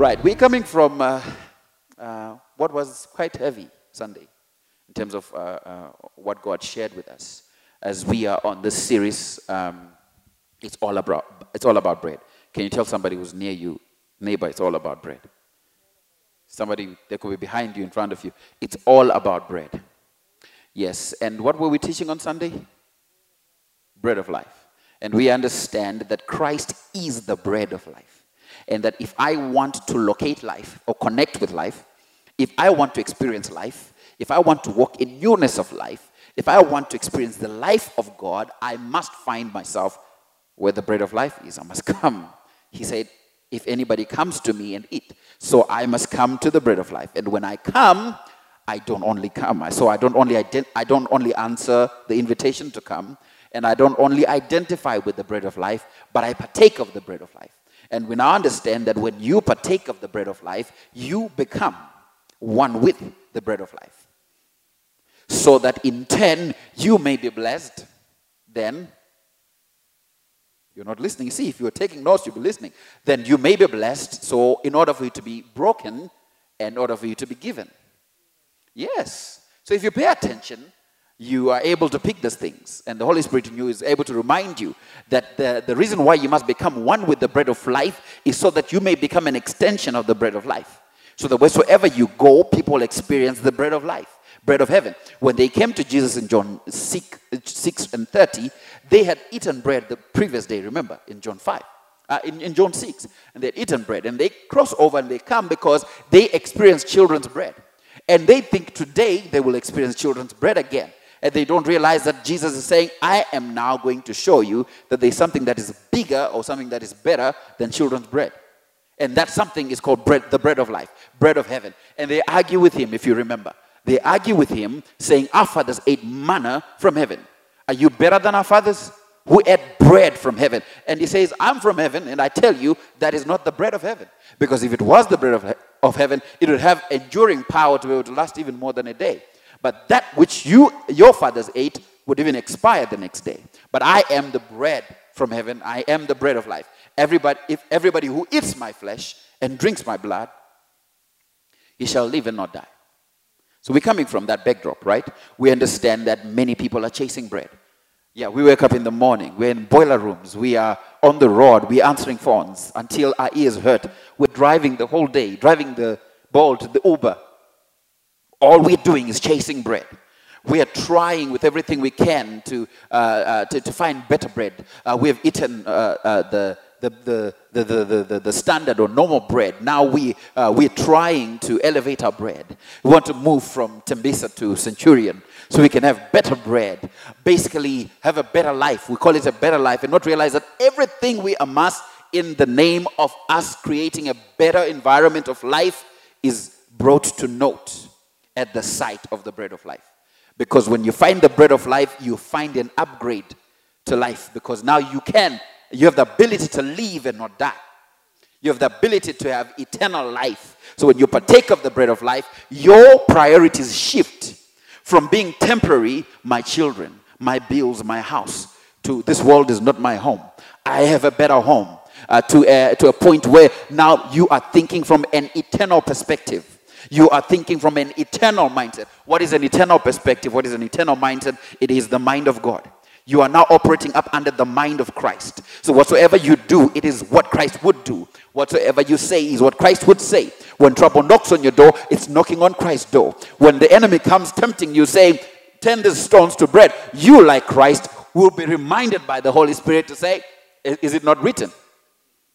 Right, we're coming from uh, uh, what was quite heavy Sunday in terms of uh, uh, what God shared with us as we are on this series. Um, it's all about it's all about bread. Can you tell somebody who's near you, neighbor? It's all about bread. Somebody that could be behind you, in front of you. It's all about bread. Yes, and what were we teaching on Sunday? Bread of life. And we understand that Christ is the bread of life. And that if I want to locate life or connect with life, if I want to experience life, if I want to walk in newness of life, if I want to experience the life of God, I must find myself where the bread of life is. I must come. He said, If anybody comes to me and eat, so I must come to the bread of life. And when I come, I don't only come. So I don't only ident- I don't only answer the invitation to come, and I don't only identify with the bread of life, but I partake of the bread of life. And we now understand that when you partake of the bread of life, you become one with the bread of life. So that in turn you may be blessed, then you're not listening. See, if you're taking notes, you'll be listening. Then you may be blessed. So, in order for you to be broken, in order for you to be given. Yes. So, if you pay attention, you are able to pick these things. And the Holy Spirit in you is able to remind you that the, the reason why you must become one with the bread of life is so that you may become an extension of the bread of life. So that wheresoever you go, people experience the bread of life, bread of heaven. When they came to Jesus in John 6, 6 and 30, they had eaten bread the previous day, remember, in John 5. Uh, in, in John 6, and they had eaten bread, and they cross over and they come because they experience children's bread. And they think today they will experience children's bread again and they don't realize that Jesus is saying, I am now going to show you that there's something that is bigger or something that is better than children's bread. And that something is called bread, the bread of life, bread of heaven. And they argue with him, if you remember. They argue with him, saying, Our fathers ate manna from heaven. Are you better than our fathers who ate bread from heaven? And he says, I'm from heaven, and I tell you that is not the bread of heaven. Because if it was the bread of, he- of heaven, it would have enduring power to be able to last even more than a day. But that which you, your fathers ate would even expire the next day. But I am the bread from heaven. I am the bread of life. Everybody, if everybody who eats my flesh and drinks my blood, he shall live and not die. So we're coming from that backdrop, right? We understand that many people are chasing bread. Yeah, we wake up in the morning, we're in boiler rooms, we are on the road, we're answering phones until our ears hurt. We're driving the whole day, driving the Bolt, the Uber, all we're doing is chasing bread. We are trying with everything we can to, uh, uh, to, to, find better bread. Uh, we have eaten uh, uh, the, the, the, the, the, the, the, standard or normal bread. Now we, uh, we're trying to elevate our bread. We want to move from Tembisa to Centurion so we can have better bread. Basically, have a better life. We call it a better life and not realize that everything we amass in the name of us creating a better environment of life is brought to note at the sight of the bread of life. Because when you find the bread of life, you find an upgrade to life. Because now you can, you have the ability to live and not die. You have the ability to have eternal life. So when you partake of the bread of life, your priorities shift from being temporary, my children, my bills, my house, to this world is not my home. I have a better home. Uh, to, a, to a point where now you are thinking from an eternal perspective. You are thinking from an eternal mindset. What is an eternal perspective? What is an eternal mindset? It is the mind of God. You are now operating up under the mind of Christ. So, whatsoever you do, it is what Christ would do. Whatsoever you say is what Christ would say. When trouble knocks on your door, it's knocking on Christ's door. When the enemy comes tempting you, saying, Turn these stones to bread, you, like Christ, will be reminded by the Holy Spirit to say, Is it not written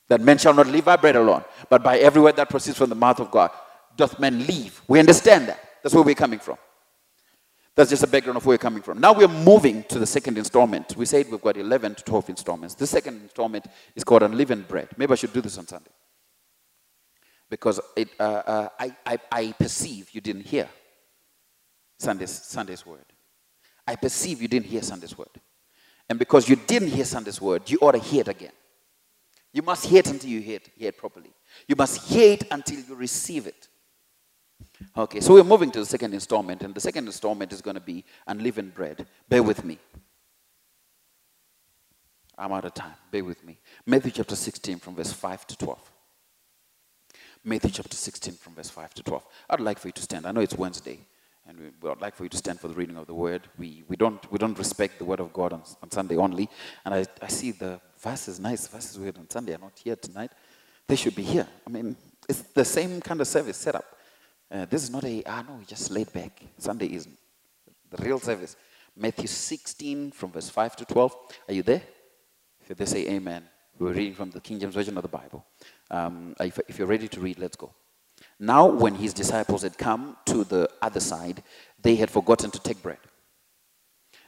that men shall not live by bread alone, but by every word that proceeds from the mouth of God? Doth man leave. We understand that. That's where we're coming from. That's just a background of where we're coming from. Now we're moving to the second installment. We said we've got 11 to 12 installments. The second installment is called Unleavened Bread. Maybe I should do this on Sunday. Because it, uh, uh, I, I, I perceive you didn't hear Sunday's, Sunday's word. I perceive you didn't hear Sunday's word. And because you didn't hear Sunday's word, you ought to hear it again. You must hear it until you hear it, hear it properly. You must hear it until you receive it. Okay, so we're moving to the second installment, and the second installment is going to be unleavened bread. Bear with me. I'm out of time. Bear with me. Matthew chapter 16, from verse 5 to 12. Matthew chapter 16 from verse 5 to 12. I'd like for you to stand. I know it's Wednesday, and we would like for you to stand for the reading of the word. We, we, don't, we don't respect the word of God on, on Sunday only. And I, I see the verses, nice verses we had on Sunday are not here tonight. They should be here. I mean, it's the same kind of service set up. Uh, this is not a, ah, no, we just laid back. Sunday is the real service. Matthew 16 from verse 5 to 12. Are you there? If they say amen, we're reading from the King James Version of the Bible. Um, if, if you're ready to read, let's go. Now, when his disciples had come to the other side, they had forgotten to take bread.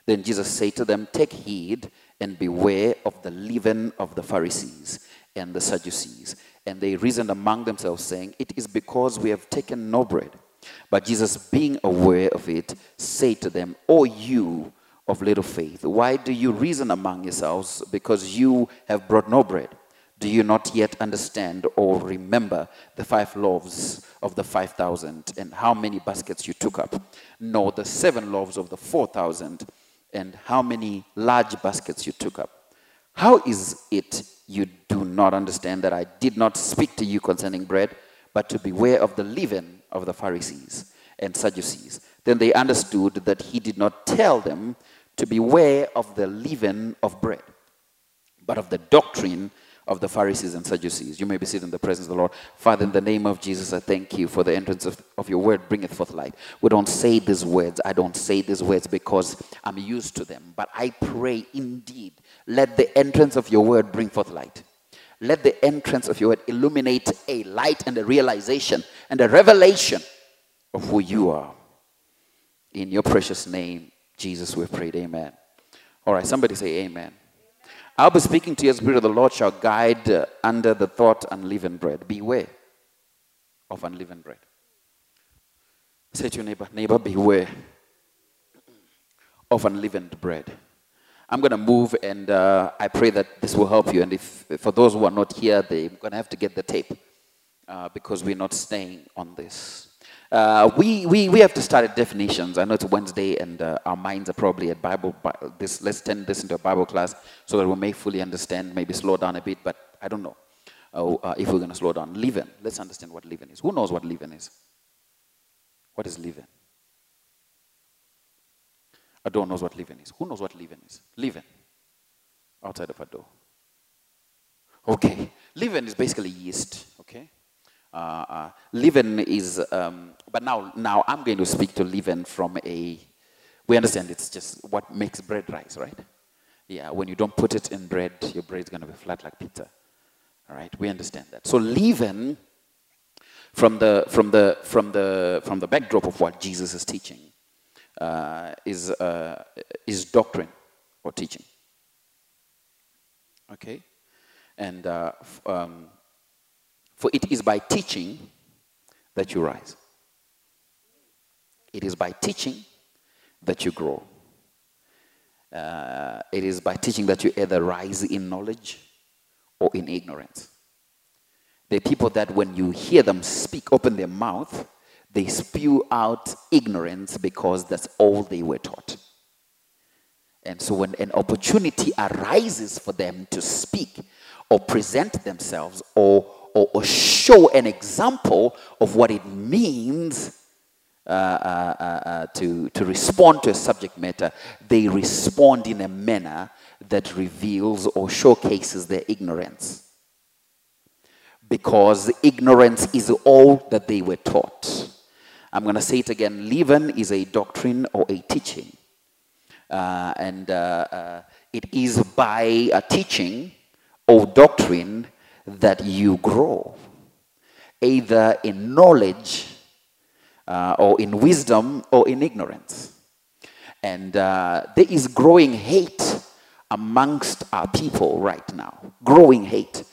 Then Jesus said to them, Take heed and beware of the leaven of the Pharisees and the Sadducees. And they reasoned among themselves, saying, It is because we have taken no bread. But Jesus, being aware of it, said to them, O you of little faith, why do you reason among yourselves because you have brought no bread? Do you not yet understand or remember the five loaves of the five thousand and how many baskets you took up? Nor the seven loaves of the four thousand and how many large baskets you took up? How is it you do not understand that I did not speak to you concerning bread, but to beware of the leaven of the Pharisees and Sadducees? Then they understood that he did not tell them to beware of the leaven of bread, but of the doctrine of the Pharisees and Sadducees. You may be seated in the presence of the Lord. Father, in the name of Jesus, I thank you for the entrance of, of your word bringeth forth light. We don't say these words. I don't say these words because I'm used to them. But I pray indeed, let the entrance of your word bring forth light. Let the entrance of your word illuminate a light and a realization and a revelation of who you are. In your precious name, Jesus, we've prayed. Amen. All right, somebody say amen. I'll be speaking to you Spirit of the Lord shall guide uh, under the thought unleavened bread. Beware of unleavened bread. Say to your neighbor, neighbor, beware of unleavened bread. I'm going to move, and uh, I pray that this will help you. And if for those who are not here, they're going to have to get the tape uh, because we're not staying on this. Uh, we, we, we have to start at definitions. I know it's Wednesday and uh, our minds are probably at Bible. This, let's turn this into a Bible class so that we may fully understand, maybe slow down a bit, but I don't know uh, if we're going to slow down. Leaven. Let's understand what leaven is. Who knows what leaven is? What is leaven? Adore knows what leaven is. Who knows what leaven is? Leaven. Outside of Adore. Okay. Leaven is basically yeast. Okay. Uh, uh, leaven is, um, but now, now I'm going to speak to leaven from a, we understand it's just what makes bread rise, right? Yeah, when you don't put it in bread, your bread's going to be flat like pizza. All right, we understand that. So leaven, from the, from the, from the, from the backdrop of what Jesus is teaching, uh, is, uh, is doctrine or teaching. Okay? And uh, um, for it is by teaching that you rise. It is by teaching that you grow. Uh, it is by teaching that you either rise in knowledge or in ignorance. Are people that when you hear them speak, open their mouth, they spew out ignorance because that's all they were taught. And so when an opportunity arises for them to speak or present themselves or or, or show an example of what it means uh, uh, uh, uh, to, to respond to a subject matter, they respond in a manner that reveals or showcases their ignorance. Because ignorance is all that they were taught. I'm going to say it again leaven is a doctrine or a teaching. Uh, and uh, it is by a teaching or doctrine that you grow, either in knowledge uh, or in wisdom or in ignorance. And uh, there is growing hate amongst our people right now. Growing hate.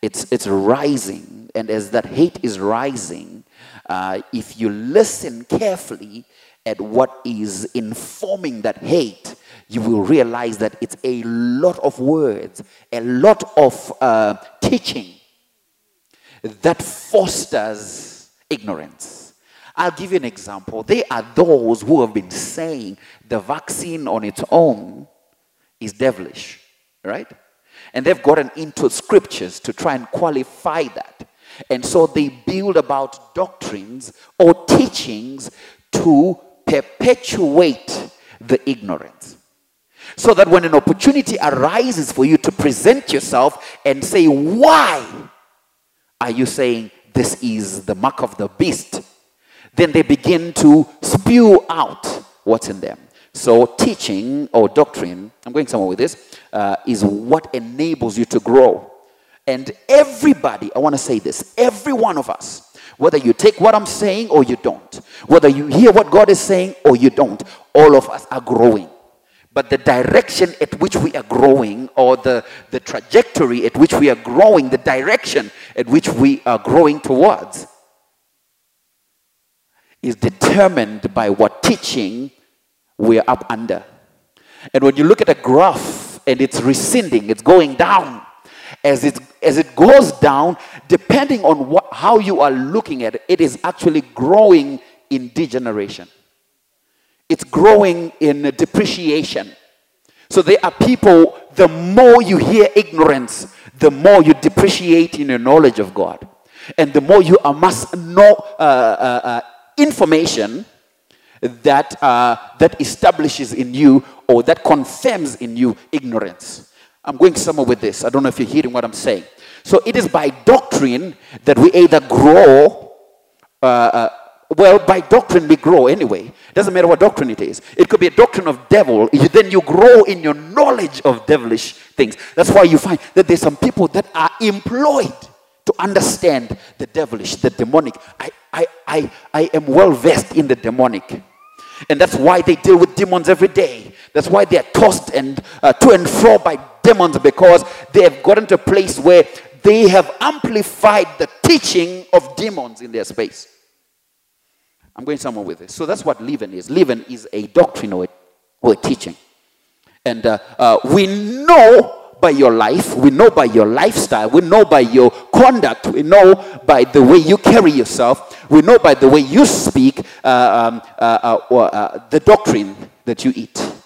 It's, it's rising. And as that hate is rising, uh, if you listen carefully at what is informing that hate, you will realize that it's a lot of words, a lot of uh, teaching that fosters ignorance. I'll give you an example. There are those who have been saying the vaccine on its own is devilish, right? And they've gotten into scriptures to try and qualify that. And so they build about doctrines or teachings to perpetuate the ignorance. So that when an opportunity arises for you to present yourself and say, Why are you saying this is the mark of the beast? Then they begin to spew out what's in them. So, teaching or doctrine, I'm going somewhere with this, uh, is what enables you to grow. And everybody, I want to say this, every one of us, whether you take what I'm saying or you don't, whether you hear what God is saying or you don't, all of us are growing. But the direction at which we are growing, or the, the trajectory at which we are growing, the direction at which we are growing towards, is determined by what teaching we're up under. And when you look at a graph and it's receding, it's going down. As it, as it goes down, depending on what, how you are looking at it, it is actually growing in degeneration. It's growing in depreciation. So there are people, the more you hear ignorance, the more you depreciate in your knowledge of God. And the more you must know uh, uh, uh, information that, uh, that establishes in you or that confirms in you ignorance. I'm going somewhere with this. I don't know if you're hearing what I'm saying. So it is by doctrine that we either grow, uh, uh, well, by doctrine we grow anyway. Doesn't matter what doctrine it is. It could be a doctrine of devil. You, then you grow in your knowledge of devilish things. That's why you find that there's some people that are employed to understand the devilish, the demonic. I, I, I, I am well versed in the demonic. And that's why they deal with demons every day. That's why they are tossed and uh, to and fro by demons because they have gotten to a place where they have amplified the teaching of demons in their space. I'm going somewhere with this. So that's what leaven is. Leaven is a doctrine or a, or a teaching. And uh, uh, we know by your life, we know by your lifestyle, we know by your conduct, we know by the way you carry yourself, we know by the way you speak uh, um, uh, uh, uh, the doctrine that you eat.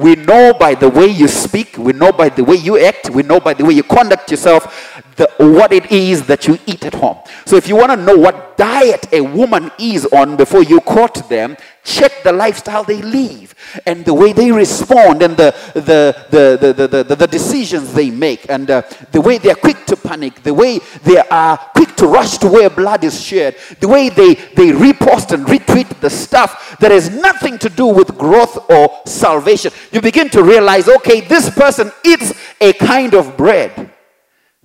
We know by the way you speak, we know by the way you act, we know by the way you conduct yourself the, what it is that you eat at home. So if you want to know what diet a woman is on before you court them, check the lifestyle they live and the way they respond and the, the, the, the, the, the, the decisions they make and uh, the way they are quick to panic, the way they are to rush to where blood is shed, the way they, they repost and retweet the stuff that has nothing to do with growth or salvation. You begin to realize, okay, this person eats a kind of bread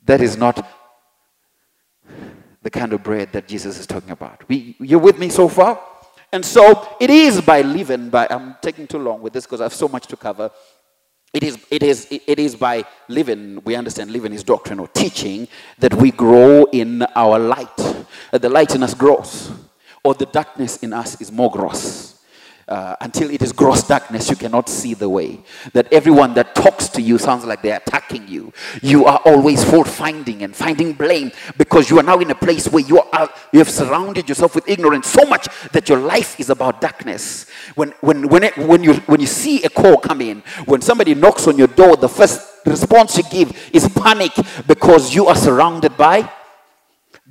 that is not the kind of bread that Jesus is talking about. We, you're with me so far? And so it is by living, by I'm taking too long with this because I have so much to cover. It is, it, is, it is by leaven, we understand leaven is doctrine or teaching, that we grow in our light. That the light in us grows, or the darkness in us is more gross uh, until it is gross darkness, you cannot see the way. That everyone that talks to you sounds like they're attacking you. You are always fault finding and finding blame because you are now in a place where you are you have surrounded yourself with ignorance so much that your life is about darkness. When when when it, when you when you see a call come in, when somebody knocks on your door, the first response you give is panic because you are surrounded by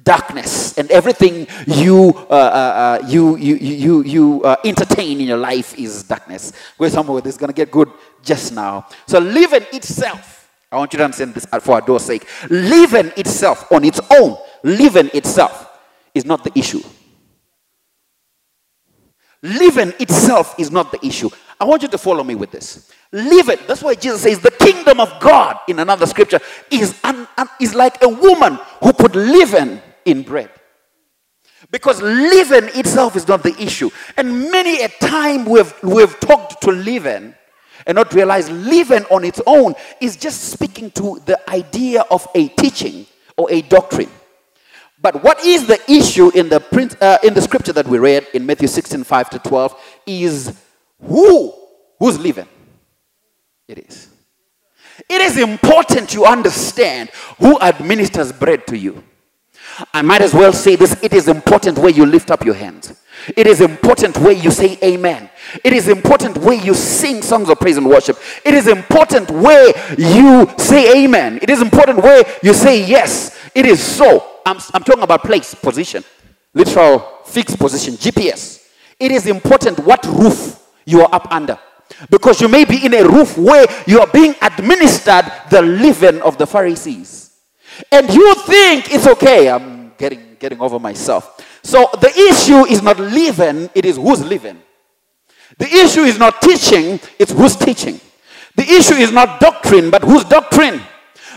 darkness and everything you, uh, uh, uh, you, you, you, you uh, entertain in your life is darkness. Where somewhere this is going to get good just now. So leaven itself, I want you to understand this for Adore's sake. Leaven itself on its own, leaven itself is not the issue. Leaven itself is not the issue. I want you to follow me with this. It. That's why Jesus says the kingdom of God in another scripture is, is like a woman who put leaven in bread. Because leaven itself is not the issue. And many a time we've, we've talked to leaven and not realize leaven on its own is just speaking to the idea of a teaching or a doctrine. But what is the issue in the, print, uh, in the scripture that we read in Matthew 16 5 to 12 is who? Who's leaven? It is. It is important you understand who administers bread to you. I might as well say this it is important where you lift up your hands. It is important where you say amen. It is important where you sing songs of praise and worship. It is important where you say amen. It is important where you say yes. It is so. I'm, I'm talking about place, position, literal fixed position, GPS. It is important what roof you are up under. Because you may be in a roof where you are being administered the leaven of the Pharisees. And you think it's okay. I'm getting, getting over myself. So the issue is not leaven, it is who's leaven. The issue is not teaching, it's who's teaching. The issue is not doctrine, but whose doctrine.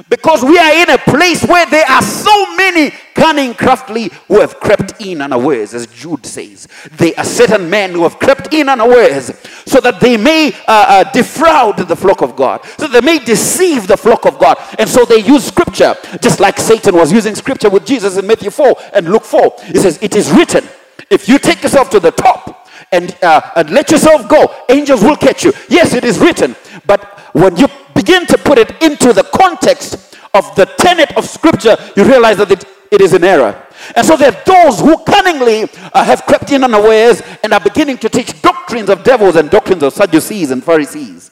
Because we are in a place where there are so many cunning, craftily who have crept in unawares, as Jude says. They are certain men who have crept in unawares so that they may uh, uh, defraud the flock of God, so they may deceive the flock of God. And so they use scripture, just like Satan was using scripture with Jesus in Matthew 4 and Luke 4. He says, It is written, if you take yourself to the top, and, uh, and let yourself go, angels will catch you. Yes, it is written, but when you begin to put it into the context of the tenet of scripture, you realize that it, it is an error. And so there are those who cunningly uh, have crept in unawares and are beginning to teach doctrines of devils and doctrines of Sadducees and Pharisees.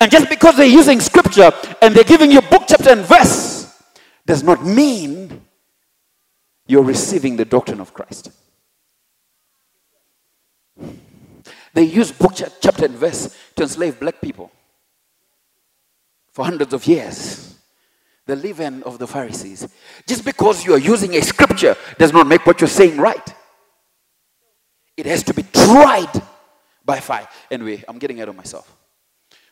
And just because they're using scripture and they're giving you book, chapter, and verse does not mean you're receiving the doctrine of Christ. They use book, chapter, and verse to enslave black people for hundreds of years. The leaven of the Pharisees. Just because you are using a scripture does not make what you're saying right. It has to be tried by fire. Anyway, I'm getting out of myself.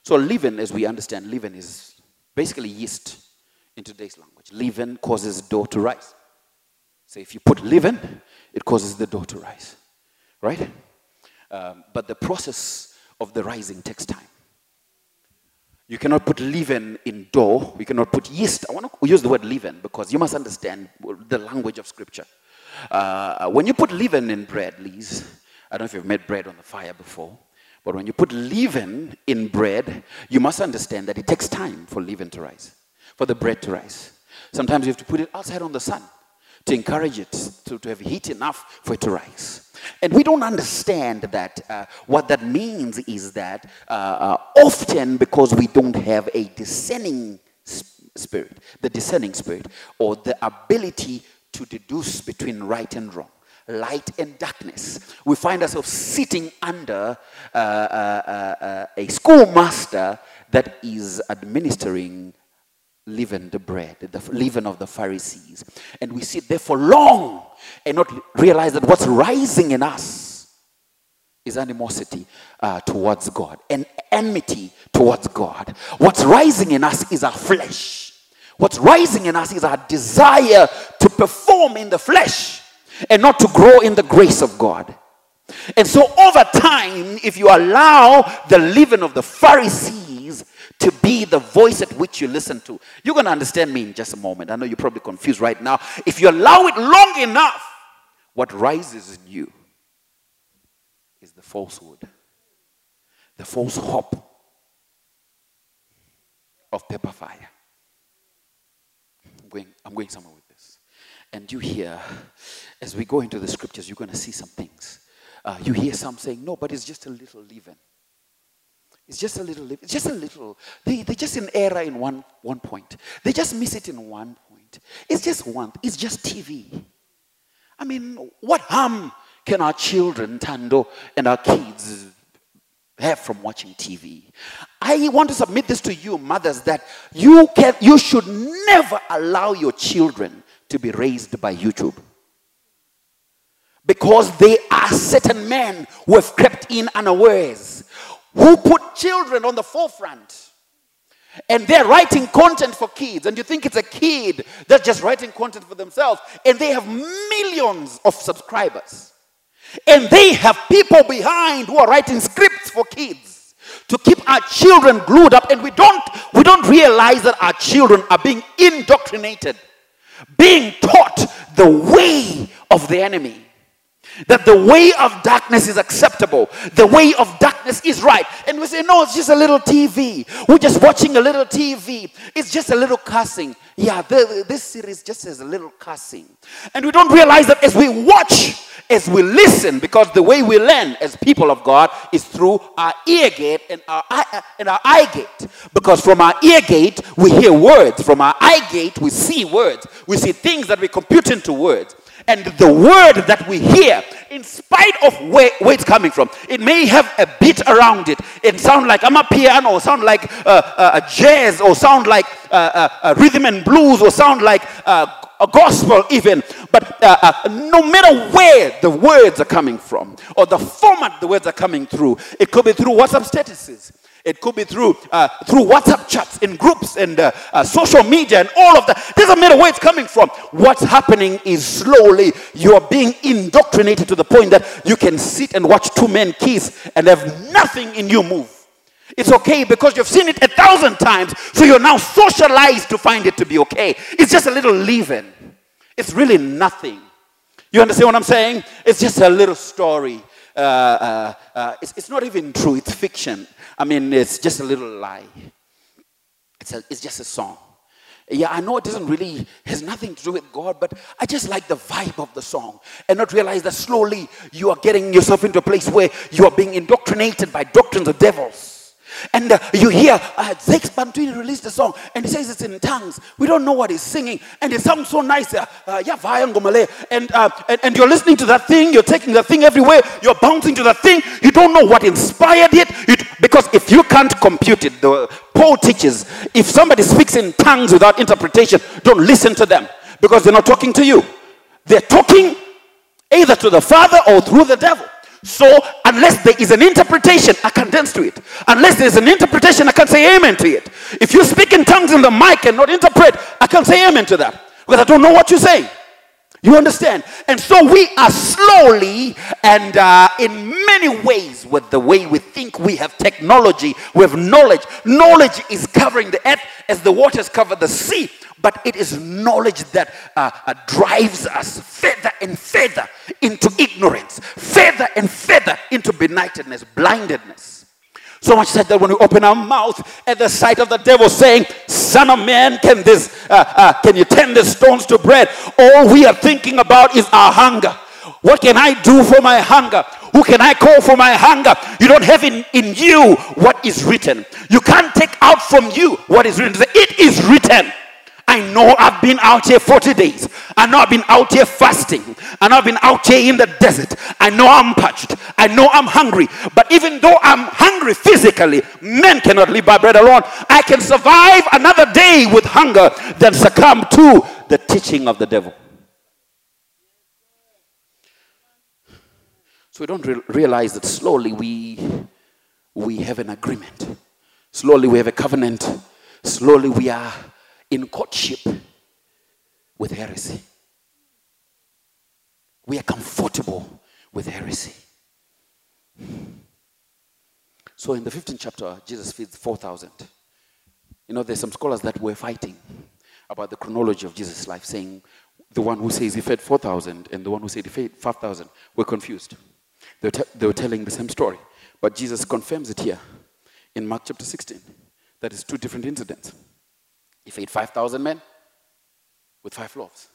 So, leaven, as we understand, leaven is basically yeast in today's language. Leaven causes dough to rise. So, if you put leaven, it causes the dough to rise. Right? Um, but the process of the rising takes time. You cannot put leaven in dough. You cannot put yeast. I want to use the word leaven because you must understand the language of scripture. Uh, when you put leaven in bread, Liz, I don't know if you've made bread on the fire before, but when you put leaven in bread, you must understand that it takes time for leaven to rise, for the bread to rise. Sometimes you have to put it outside on the sun to encourage it to, to have heat enough for it to rise. And we don't understand that uh, what that means is that uh, uh, often because we don't have a discerning spirit, the discerning spirit, or the ability to deduce between right and wrong, light and darkness, we find ourselves sitting under uh, uh, uh, a schoolmaster that is administering leaven the bread, the leaven of the Pharisees. And we sit there for long and not realize that what's rising in us is animosity uh, towards God and enmity towards God. What's rising in us is our flesh. What's rising in us is our desire to perform in the flesh and not to grow in the grace of God. And so, over time, if you allow the leaven of the Pharisees to be the voice at which you listen to. You're going to understand me in just a moment. I know you're probably confused right now. If you allow it long enough, what rises in you is the falsehood, the false hope of pepper fire. I'm going, I'm going somewhere with this. And you hear, as we go into the scriptures, you're going to see some things. Uh, you hear some saying, no, but it's just a little leaven. It's just a little, it's just a little. They, they just in error in one, one point. They just miss it in one point. It's just one, it's just TV. I mean, what harm can our children, Tando, and our kids have from watching TV? I want to submit this to you, mothers, that you can you should never allow your children to be raised by YouTube. Because they are certain men who have crept in unawares who put children on the forefront. And they're writing content for kids, and you think it's a kid that's just writing content for themselves, and they have millions of subscribers. And they have people behind who are writing scripts for kids to keep our children glued up, and we don't, we don't realize that our children are being indoctrinated, being taught the way of the enemy. That the way of darkness is acceptable. The way of darkness is right. And we say, no, it's just a little TV. We're just watching a little TV. It's just a little cussing. Yeah, the, this series just has a little cussing. And we don't realize that as we watch as we listen, because the way we learn as people of God is through our ear gate and our eye, uh, and our eye gate. Because from our ear gate, we hear words. From our eye gate, we see words. We see things that we compute into words. And the word that we hear, in spite of where, where it's coming from, it may have a beat around it. It sound like I'm a piano, or sound like uh, uh, a jazz, or sound like uh, uh rhythm and blues, or sound like uh, a gospel even. But uh, no matter where the words are coming from, or the format the words are coming through, it could be through WhatsApp statuses. It could be through uh, through WhatsApp chats in groups and uh, uh, social media and all of that. Doesn't matter where it's coming from. What's happening is slowly you are being indoctrinated to the point that you can sit and watch two men kiss and have nothing in you move. It's okay because you've seen it a thousand times, so you're now socialized to find it to be okay. It's just a little leaven. It's really nothing. You understand what I'm saying? It's just a little story. Uh, uh, uh, it's, it's not even true, it's fiction. I mean, it's just a little lie. It's, a, it's just a song. Yeah, I know it doesn't really, has nothing to do with God, but I just like the vibe of the song and not realize that slowly you are getting yourself into a place where you are being indoctrinated by doctrines of devils. And uh, you hear uh, Zakes Bantwini released a song and he says it's in tongues. We don't know what he's singing. And it sounds so nice. Uh, uh, and, uh, and, and you're listening to that thing. You're taking that thing everywhere. You're bouncing to that thing. You don't know what inspired it. it because if you can't compute it, the, Paul teaches if somebody speaks in tongues without interpretation, don't listen to them because they're not talking to you. They're talking either to the Father or through the devil. So, unless there is an interpretation, I can dance to it. Unless there's an interpretation, I can say amen to it. If you speak in tongues in the mic and not interpret, I can say amen to that because I don't know what you're saying. You understand? And so we are slowly and uh, in many ways, with the way we think, we have technology, we have knowledge. Knowledge is covering the earth as the waters cover the sea but it is knowledge that uh, uh, drives us further and further into ignorance, further and further into benightedness, blindedness. So much said that when we open our mouth at the sight of the devil saying, Son of man, can this uh, uh, can you turn the stones to bread? All we are thinking about is our hunger. What can I do for my hunger? Who can I call for my hunger? You don't have in, in you what is written. You can't take out from you what is written. It is written. I know I've been out here 40 days. I know I've been out here fasting. I know I've been out here in the desert. I know I'm parched. I know I'm hungry. But even though I'm hungry physically, men cannot live by bread alone. I can survive another day with hunger than succumb to the teaching of the devil. So we don't re- realize that slowly we, we have an agreement. Slowly we have a covenant. Slowly we are in courtship with heresy. We are comfortable with heresy. So in the 15th chapter, Jesus feeds 4,000. You know, there's some scholars that were fighting about the chronology of Jesus' life, saying the one who says he fed 4,000 and the one who said he fed 5,000 were confused. They were, te- they were telling the same story. But Jesus confirms it here in Mark chapter 16. That is two different incidents. He fed 5,000 men with five loaves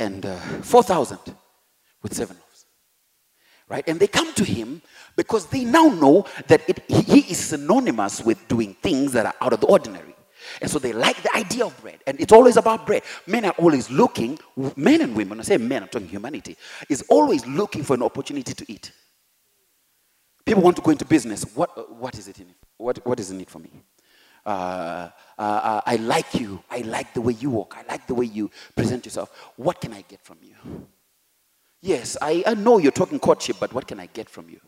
and uh, 4,000 with seven loaves. Right? And they come to him because they now know that it, he is synonymous with doing things that are out of the ordinary. And so they like the idea of bread. And it's always about bread. Men are always looking, men and women, I say men, I'm talking humanity, is always looking for an opportunity to eat. People want to go into business. What, what is it in it? What, what is in it for me? Uh, uh, uh, I like you. I like the way you walk. I like the way you present yourself. What can I get from you? Yes, I, I know you're talking courtship, but what can I get from you?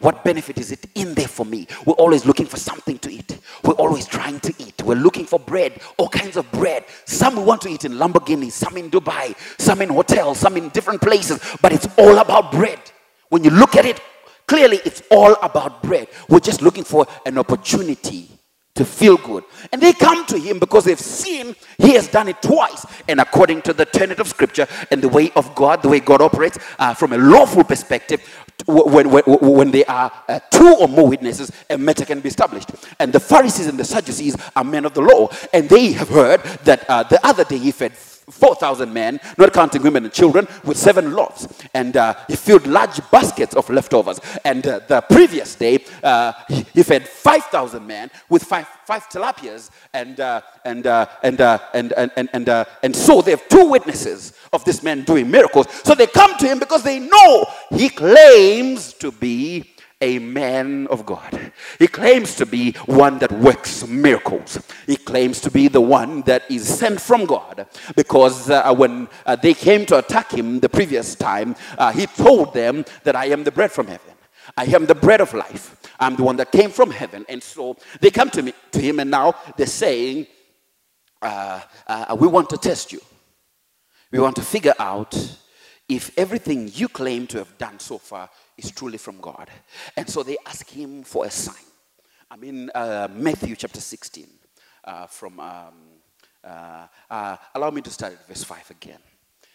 What benefit is it in there for me? We're always looking for something to eat. We're always trying to eat. We're looking for bread, all kinds of bread. Some we want to eat in Lamborghini, some in Dubai, some in hotels, some in different places, but it's all about bread. When you look at it, clearly it's all about bread. We're just looking for an opportunity to feel good. And they come to him because they've seen he has done it twice. And according to the tenet of scripture and the way of God, the way God operates uh, from a lawful perspective, when, when, when there are uh, two or more witnesses, a matter can be established. And the Pharisees and the Sadducees are men of the law. And they have heard that uh, the other day he fed 4,000 men, not counting women and children, with seven loaves. And uh, he filled large baskets of leftovers. And uh, the previous day, uh, he, fed 5,000 men with five, five tilapias. And, uh, and, uh, and, uh, and, and, and, and, and so they have two witnesses of this man doing miracles. So they come to him because they know he claims to be a man of God. He claims to be one that works miracles. He claims to be the one that is sent from God because uh, when uh, they came to attack him the previous time, uh, he told them that I am the bread from heaven. I am the bread of life. I'm the one that came from heaven. And so they come to me to him and now they're saying, uh, uh, we want to test you. We want to figure out if everything you claim to have done so far is truly from God. And so they ask him for a sign. I mean, uh, Matthew chapter 16, uh, from, um, uh, uh, allow me to start at verse 5 again.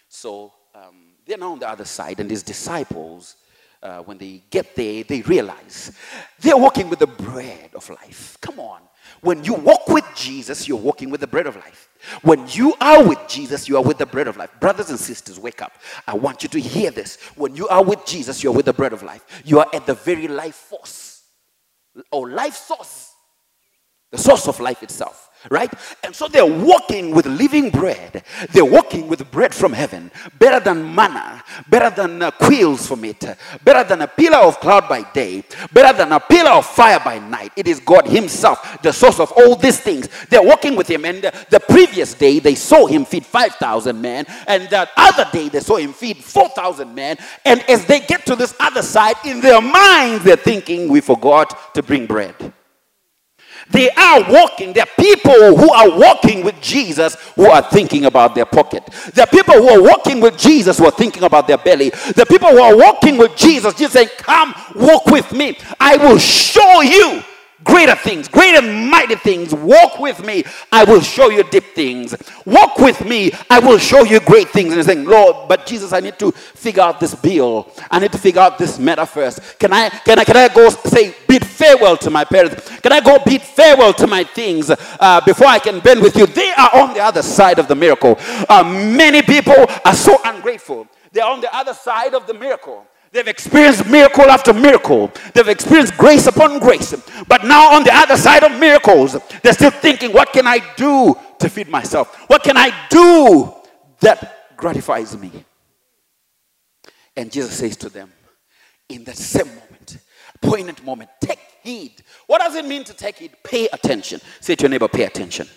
So um, they're now on the other side, and his disciples, uh, when they get there, they realize they're walking with the bread of life. Come on. When you walk with Jesus, you're walking with the bread of life. When you are with Jesus, you are with the bread of life. Brothers and sisters, wake up. I want you to hear this. When you are with Jesus, you're with the bread of life. You are at the very life force or life source, the source of life itself right? And so they're walking with living bread. They're walking with bread from heaven, better than manna, better than uh, quails from it, better than a pillar of cloud by day, better than a pillar of fire by night. It is God Himself, the source of all these things. They're walking with Him, and uh, the previous day they saw Him feed 5,000 men, and that other day they saw Him feed 4,000 men. And as they get to this other side, in their minds, they're thinking, We forgot to bring bread. They are walking. There are people who are walking with Jesus who are thinking about their pocket. There are people who are walking with Jesus who are thinking about their belly. The people who are walking with Jesus just saying, Come, walk with me. I will show you greater things, great and mighty things. Walk with me, I will show you deep things. Walk with me, I will show you great things. And you're saying, Lord, but Jesus, I need to figure out this bill. I need to figure out this matter first. Can I can I can I go say bid farewell to my parents? Can I go bid farewell to my things uh, before I can bend with you? They are on the other side of the miracle. Uh, many people are so ungrateful. They're on the other side of the miracle. They've experienced miracle after miracle. They've experienced grace upon grace. But now, on the other side of miracles, they're still thinking, what can I do to feed myself? What can I do that gratifies me? And Jesus says to them, in that same moment, poignant moment, take heed. What does it mean to take heed? Pay attention. Say to your neighbor, pay attention.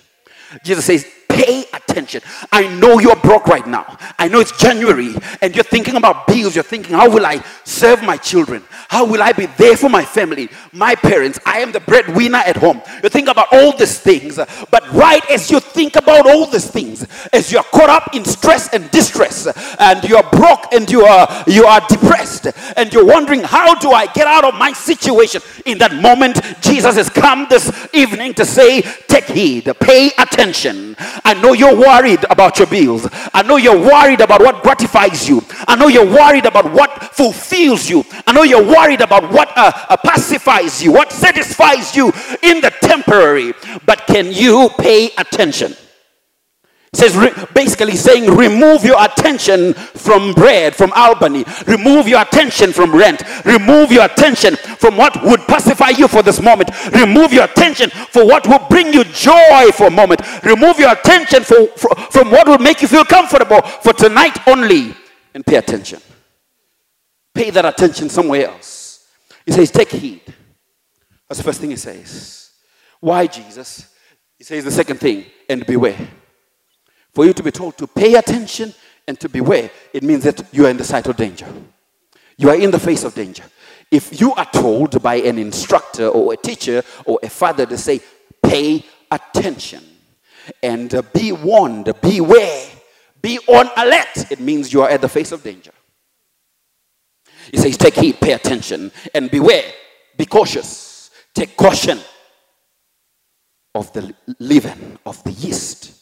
Jesus says, pay attention. I know you're broke right now. I know it's January and you're thinking about bills. You're thinking, how will I serve my children? How will I be there for my family, my parents? I am the breadwinner at home. You think about all these things. But right as you think about all these things, as you're caught up in stress and distress, and you're broke and you are you are depressed, and you're wondering, how do I get out of my situation? In that moment, Jesus has come this evening to say, take heed, pay attention. I know you're worried about your bills. I know you're worried about what gratifies you. I know you're worried about what fulfills you. I know you're worried about what uh, uh, pacifies you, what satisfies you in the temporary. But can you pay attention? says basically saying remove your attention from bread from albany. Remove your attention from rent. Remove your attention from what would pacify you for this moment. Remove your attention for what will bring you joy for a moment. Remove your attention for, for, from what will make you feel comfortable for tonight only. And pay attention pay that attention somewhere else he says take heed that's the first thing he says why jesus he says the second thing and beware for you to be told to pay attention and to beware, it means that you are in the sight of danger. You are in the face of danger. If you are told by an instructor or a teacher or a father to say, pay attention and be warned, beware, be on alert, it means you are at the face of danger. He says, take heed, pay attention, and beware, be cautious, take caution of the leaven, of the yeast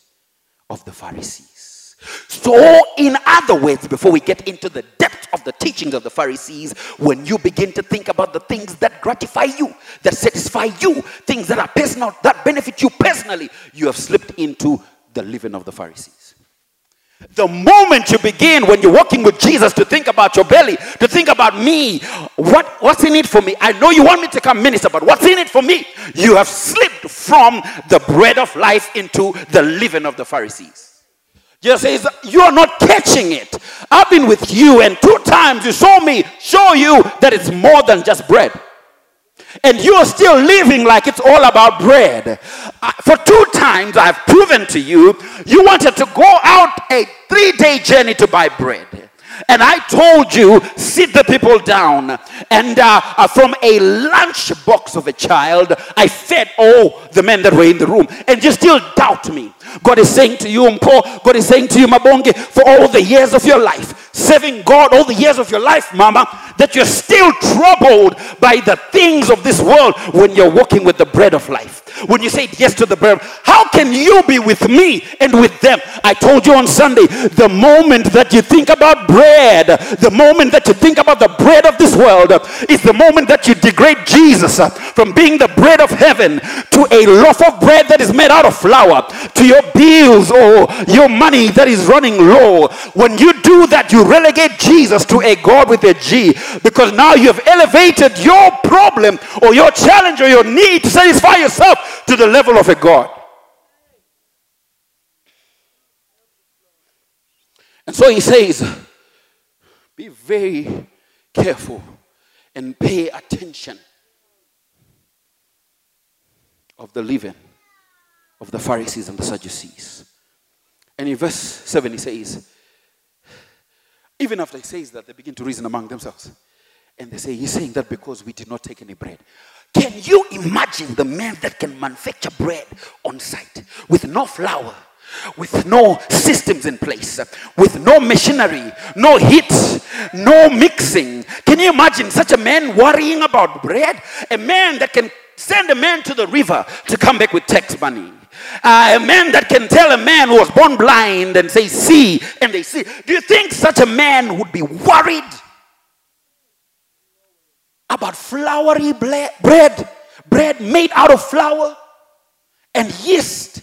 of the Pharisees. So, in other words, before we get into the depth of the teachings of the Pharisees, when you begin to think about the things that gratify you, that satisfy you, things that are personal, that benefit you personally, you have slipped into the leaven of the Pharisees. The moment you begin, when you're walking with Jesus, to think about your belly, to think about me, what, what's in it for me? I know you want me to come minister, but what's in it for me? You have slipped from the bread of life into the leaven of the Pharisees. Jesus says, You are not catching it. I've been with you, and two times you saw me show you that it's more than just bread and you're still living like it's all about bread. for two times I've proven to you, you wanted to go out a three day journey to buy bread. And I told you, sit the people down. And uh, uh, from a lunch box of a child, I fed all the men that were in the room. And you still doubt me. God is saying to you, Mpo, God is saying to you, Mabonge, for all the years of your life, serving God all the years of your life, Mama, that you're still troubled by the things of this world when you're walking with the bread of life. When you say yes to the bread, how can you be with me and with them? I told you on Sunday, the moment that you think about bread, the moment that you think about the bread of this world, is the moment that you degrade Jesus from being the bread of heaven to a loaf of bread that is made out of flour, to your bills or your money that is running low. When you do that, you relegate Jesus to a God with a G because now you have elevated your problem or your challenge or your need to satisfy yourself to the level of a God. And so he says, be very careful and pay attention of the leaven of the Pharisees and the Sadducees. And in verse 7 he says, even after he says that, they begin to reason among themselves. And they say, He's saying that because we did not take any bread. Can you imagine the man that can manufacture bread on site with no flour, with no systems in place, with no machinery, no heat, no mixing? Can you imagine such a man worrying about bread? A man that can send a man to the river to come back with tax money. Uh, a man that can tell a man who was born blind and say, See, and they see. Do you think such a man would be worried about floury bread, bread made out of flour and yeast?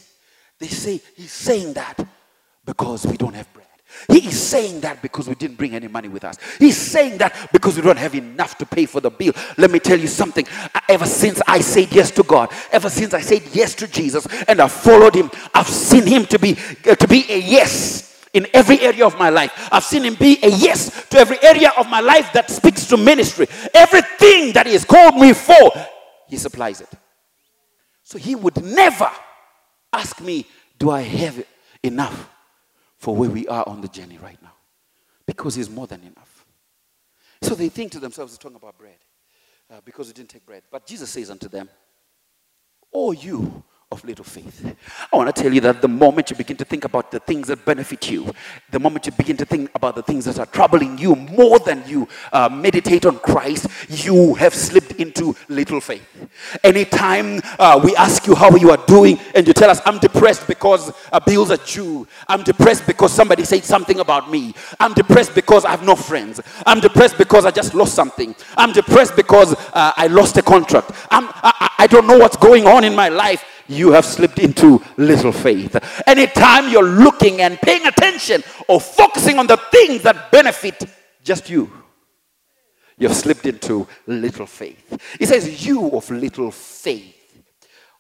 They say he's saying that because we don't have bread. He is saying that because we didn't bring any money with us. He's saying that because we don't have enough to pay for the bill. Let me tell you something. Ever since I said yes to God, ever since I said yes to Jesus and I followed him, I've seen him to be uh, to be a yes in every area of my life. I've seen him be a yes to every area of my life that speaks to ministry. Everything that he has called me for, he supplies it. So he would never ask me, Do I have enough? For where we are on the journey right now because He's more than enough. So they think to themselves, they're talking about bread uh, because we didn't take bread. But Jesus says unto them, Oh, you of little faith. I want to tell you that the moment you begin to think about the things that benefit you, the moment you begin to think about the things that are troubling you more than you uh, meditate on Christ, you have slipped into little faith. Anytime uh, we ask you how you are doing and you tell us, I'm depressed because uh, bills are due, I'm depressed because somebody said something about me, I'm depressed because I have no friends, I'm depressed because I just lost something, I'm depressed because uh, I lost a contract, I'm, I, I don't know what's going on in my life you have slipped into little faith. Anytime you're looking and paying attention or focusing on the things that benefit just you, you've slipped into little faith. He says, You of little faith.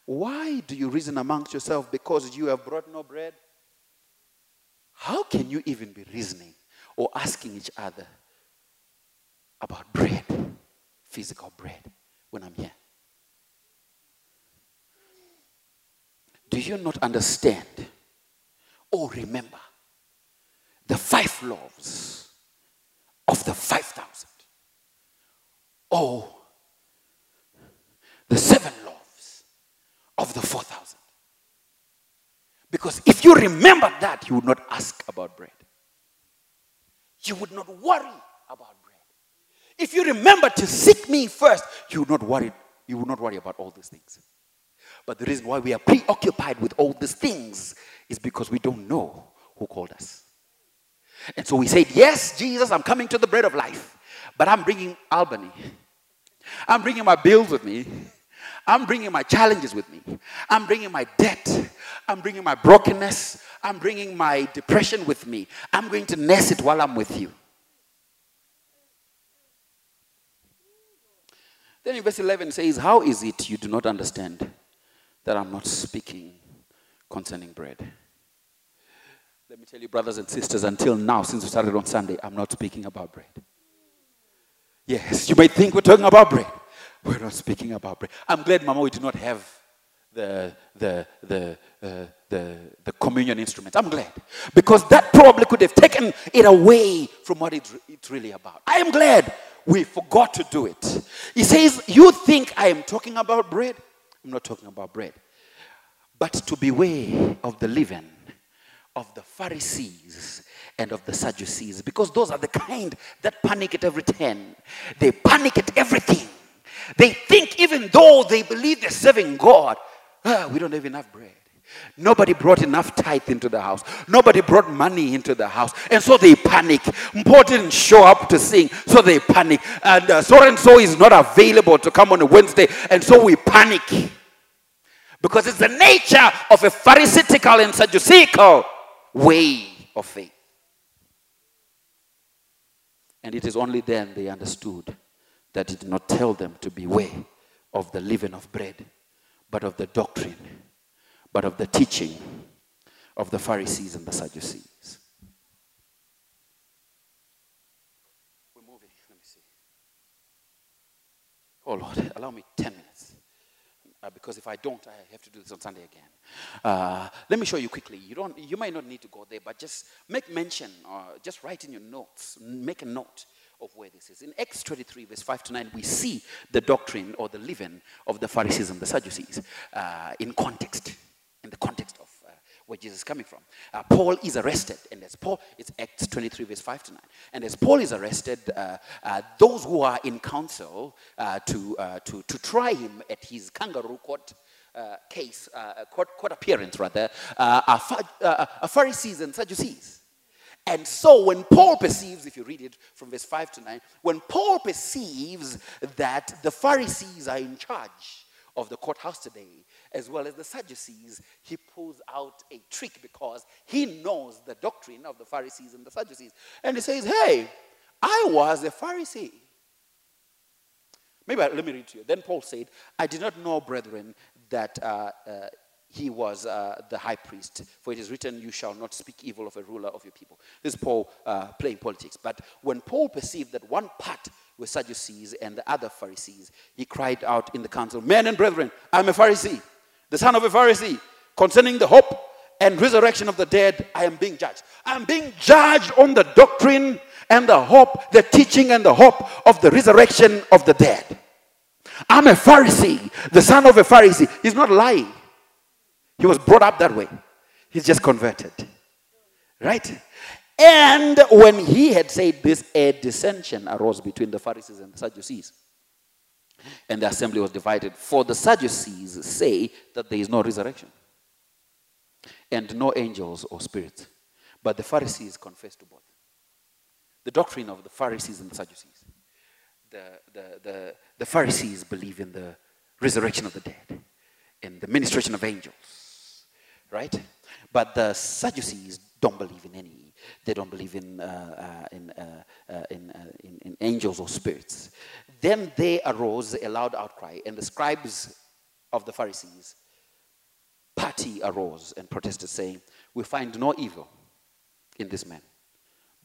Why do you reason amongst yourself because you have brought no bread? How can you even be reasoning or asking each other about bread, physical bread, when I'm here? Do you not understand or remember the five loaves of the 5,000? Or the seven loaves of the 4,000? Because if you remember that, you would not ask about bread. You would not worry about bread. If you remember to seek me first, you would not worry, you would not worry about all these things. But the reason why we are preoccupied with all these things is because we don't know who called us. And so we said, Yes, Jesus, I'm coming to the bread of life, but I'm bringing Albany. I'm bringing my bills with me. I'm bringing my challenges with me. I'm bringing my debt. I'm bringing my brokenness. I'm bringing my depression with me. I'm going to nurse it while I'm with you. Then in verse 11 says, How is it you do not understand that I'm not speaking concerning bread? Let me tell you, brothers and sisters, until now, since we started on Sunday, I'm not speaking about bread. Yes, you might think we're talking about bread. We're not speaking about bread. I'm glad, Mama, we do not have the, the, the, uh, the, the communion instruments. I'm glad. Because that probably could have taken it away from what it's, it's really about. I am glad we forgot to do it. He says, You think I am talking about bread? I'm not talking about bread. But to beware of the leaven of the Pharisees and of the Sadducees, because those are the kind that panic at every turn. They panic at everything. They think, even though they believe they're serving God, ah, we don't have enough bread. Nobody brought enough tithe into the house. Nobody brought money into the house. And so they panic. Mpo didn't show up to sing, so they panic. And uh, so and so is not available to come on a Wednesday, and so we panic. Because it's the nature of a Pharisaical and Sadduceical way of faith. And it is only then they understood that it did not tell them to beware of the leaven of bread, but of the doctrine but of the teaching of the Pharisees and the Sadducees. We're moving. Let me see. Oh Lord, allow me 10 minutes. Uh, because if I don't, I have to do this on Sunday again. Uh, let me show you quickly. You don't. You might not need to go there, but just make mention, or just write in your notes. Make a note of where this is. In Acts 23, verse 5 to 9, we see the doctrine or the leaven of the Pharisees and the Sadducees uh, in context in the context of uh, where Jesus is coming from. Uh, Paul is arrested, and as Paul, it's Acts 23, verse 5 to 9. And as Paul is arrested, uh, uh those who are in council uh, to, uh, to, to try him at his kangaroo court case, court, court appearance rather, are, are Pharisees and Sadducees. And so when Paul perceives, if you read it from verse 5 to 9, when Paul perceives that the Pharisees are in charge of the courthouse today, as well as the Sadducees, he pulls out a trick because he knows the doctrine of the Pharisees and the Sadducees. And he says, Hey, I was a Pharisee. Maybe let me read to you. Then Paul said, I did not know, brethren, that uh, uh, he was uh, the high priest. For it is written, You shall not speak evil of a ruler of your people. This is Paul uh, playing politics. But when Paul perceived that one part were Sadducees and the other Pharisees, he cried out in the council, Men and brethren, I'm a Pharisee the son of a Pharisee, concerning the hope and resurrection of the dead, I am being judged. I'm being judged on the doctrine and the hope, the teaching and the hope of the resurrection of the dead. I'm a Pharisee, the son of a Pharisee. He's not lying. He was brought up that way. He's just converted. Right? And when he had said this, a dissension arose between the Pharisees and the Sadducees. And the assembly was divided. For the Sadducees say that there is no resurrection and no angels or spirits. But the Pharisees confess to both. The doctrine of the Pharisees and the Sadducees. The, the, the, the Pharisees believe in the resurrection of the dead and the ministration of angels, right? But the Sadducees don't believe in any they don't believe in, uh, uh, in, uh, uh in, uh, in, in, angels or spirits. Then they arose a loud outcry, and the scribes of the Pharisees party arose and protested, saying, We find no evil in this man.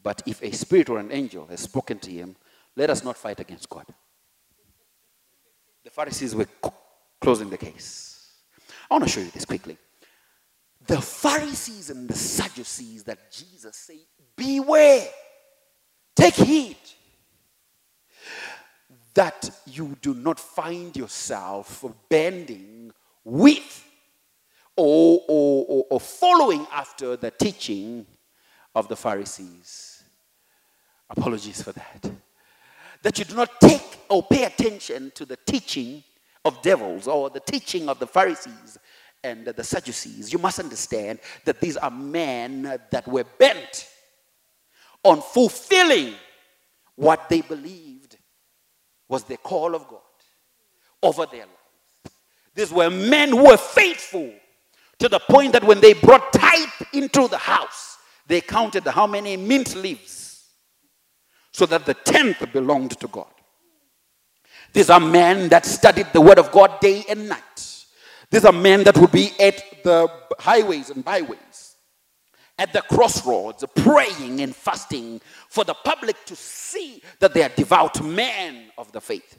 But if a spirit or an angel has spoken to him, let us not fight against God. The Pharisees were closing the case. I want to show you this quickly the Pharisees and the Sadducees that Jesus said, Beware, take heed that you do not find yourself bending with or, or, or, following after the teaching of the Pharisees. Apologies for that. That you do not take or pay attention to the teaching of devils or the teaching of the Pharisees and the Sadducees, you must understand that these are men that were bent on fulfilling what they believed was the call of God over their lives. These were men who were faithful To the point that when they brought tithe into the house, they counted how many mint leaves so that the tenth belonged to God. These are men that studied the word of God day and night. These are men that would be at the highways and byways, at the crossroads, praying and fasting for the public to see that they are devout men of the faith.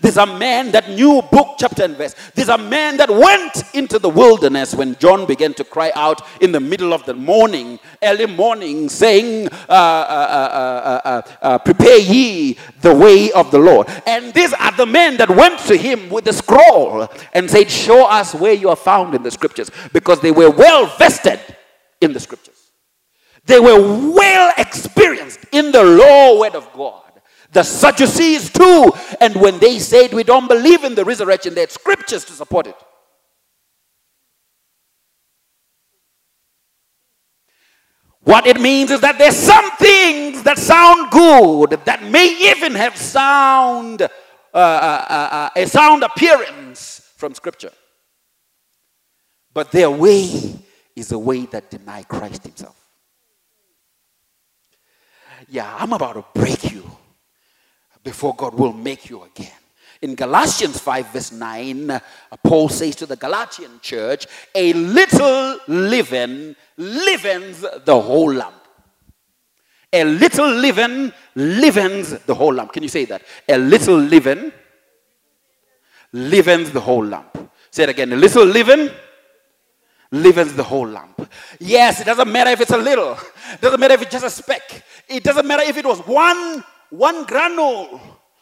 These are men that knew book, chapter, and verse. These are men that went into the wilderness when John began to cry out in the middle of the morning, early morning, saying, uh, uh, uh, uh, Prepare ye the way of the Lord. And these are the men that went to him with the scroll and said, Show us where you are found in the scriptures, because they were well vested in the scriptures. They were well experienced in the law word of God. The Sadducees too. And when they said we don't believe in the resurrection, they had scriptures to support it. What it means is that there's some things that sound good, that may even have sound uh, uh, uh, uh a sound appearance from Scripture, but their way is a way that deny Christ Himself. Yeah, I'm about to break you before God will make you again. In Galatians 5, verse 9, uh, Paul says to the Galatian church, A little leaven leavens the whole lump. A little leaven leavens the whole lump. Can you say that? A little leaven leavens the whole lump. Say it again. A little leaven leavens the whole lump. Yes, it doesn't matter if it's a little. It doesn't matter if it's just a speck. It doesn't matter if it was one one granule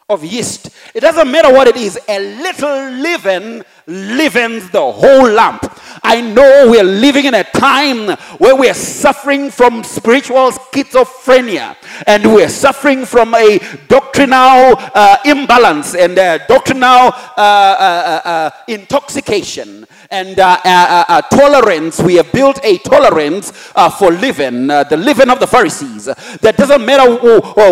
of yeast. It doesn't matter what it is, a little leaven leavens the whole lump. I know we're leaven in a time where we're suffering from spiritual schizophrenia and we're suffering from a doctrinal uh, imbalance and doctrinal uh, uh, uh, uh, intoxication and tolerance. We have built a tolerance for leaven, the living of the Pharisees. That doesn't matter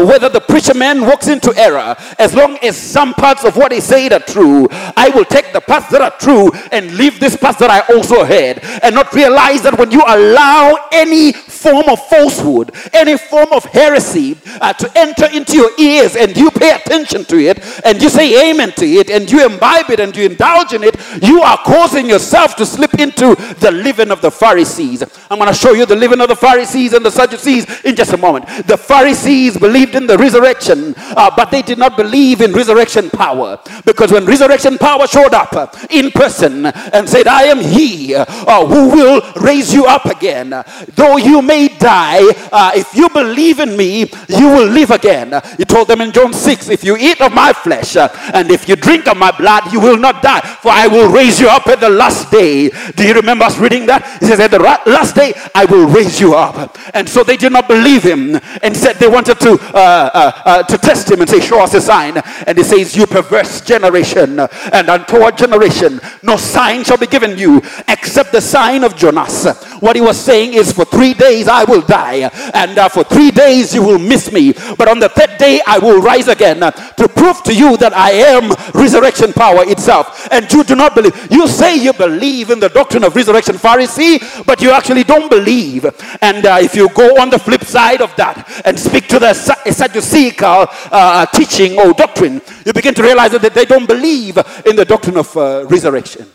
whether the preacher man walks into error, as long as some parts of what he said are true. I will take the parts that are true and leave this past that I also heard, and not realize that when you allow any form of falsehood, any form of heresy uh, to enter into your ears, and you pay attention to it, and you say amen to it, and you imbibe it, and you indulge in it, you are causing yourself to slip into the leaven of the Pharisees. I'm going to show you the leaven of the Pharisees and the Sadducees in just a moment. The Pharisees believed in the resurrection, uh, but they did not believe in resurrection power because when resurrection power showed up in person and said, I am he uh, who will raise you up again, though you may die, uh, if you believe in me, you will live again. He told them in John 6 if you eat of my flesh uh, and if you drink of my blood, you will not die, for I will raise you up at the last day. Do you remember us reading that? He says, At the last day, I will raise you up. And so they did not believe him and said they wanted to, uh, uh, uh to test him and say, Show us a sign. And he says, You perverse generation and untoward generation, no sign shall be given you except the sign of Jonas. What he was saying is, For three days I will die, and uh, for three days you will miss me. But on the third day I will rise again uh, to prove to you that I am resurrection power itself. And you do not believe. You say you believe in the doctrine of resurrection, Pharisee, but you actually don't believe. And uh, if you go on the flip side of that and speak to the Sadduceical uh, teaching or doctrine, you begin to realize that they don't believe in the doctrine of uh, resurrection.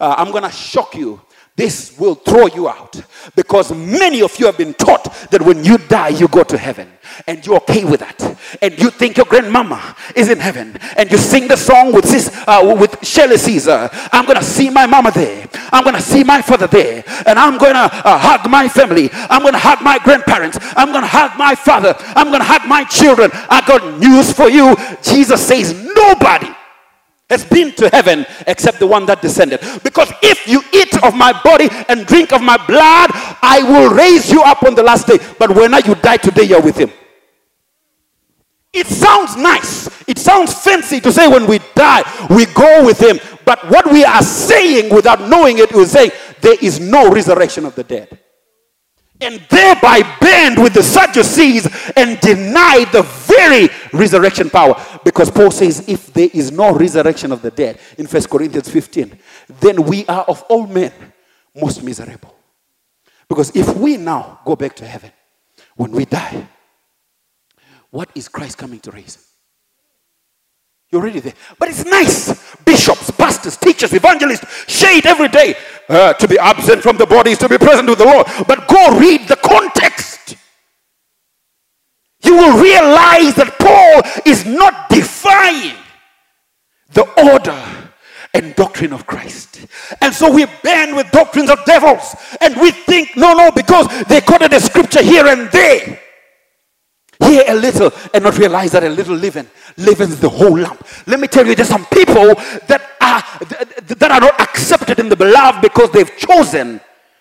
Uh, I'm going to shock you this will throw you out because many of you have been taught that when you die, you go to heaven and you're okay with that. And you think your grandmama is in heaven and you sing the song with, this, uh, with Shirley Caesar. I'm going to see my mama there. I'm going to see my father there. And I'm going to uh, hug my family. I'm going to hug my grandparents. I'm going to hug my father. I'm going to hug my children. I got news for you. Jesus says, nobody has been to heaven except the one that descended. Because if you eat of my body and drink of my blood, I will raise you up on the last day. But when you die today, you're with him. It sounds nice. It sounds fancy to say when we die, we go with him. But what we are saying without knowing it, we're saying there is no resurrection of the dead and thereby bend with the Sadducees and deny the very resurrection power. Because Paul says, if there is no resurrection of the dead in First Corinthians 15, then we are of all men most miserable. Because if we now go back to heaven, when we die, what is Christ coming to raise? You're already there. But it's nice. Bishops, pastors, teachers, evangelists share it every day. Uh, to be absent from the body is to be present with the Lord. But go read the context. You will realize that Paul is not defying the order and doctrine of Christ. And so we ban with doctrines of devils. And we think, no, no, because they quoted a scripture here and there. Here a little and not realize that a little leaven leavens the whole lump. Let me tell you, there's some people that are that are not accepted in the beloved because they've chosen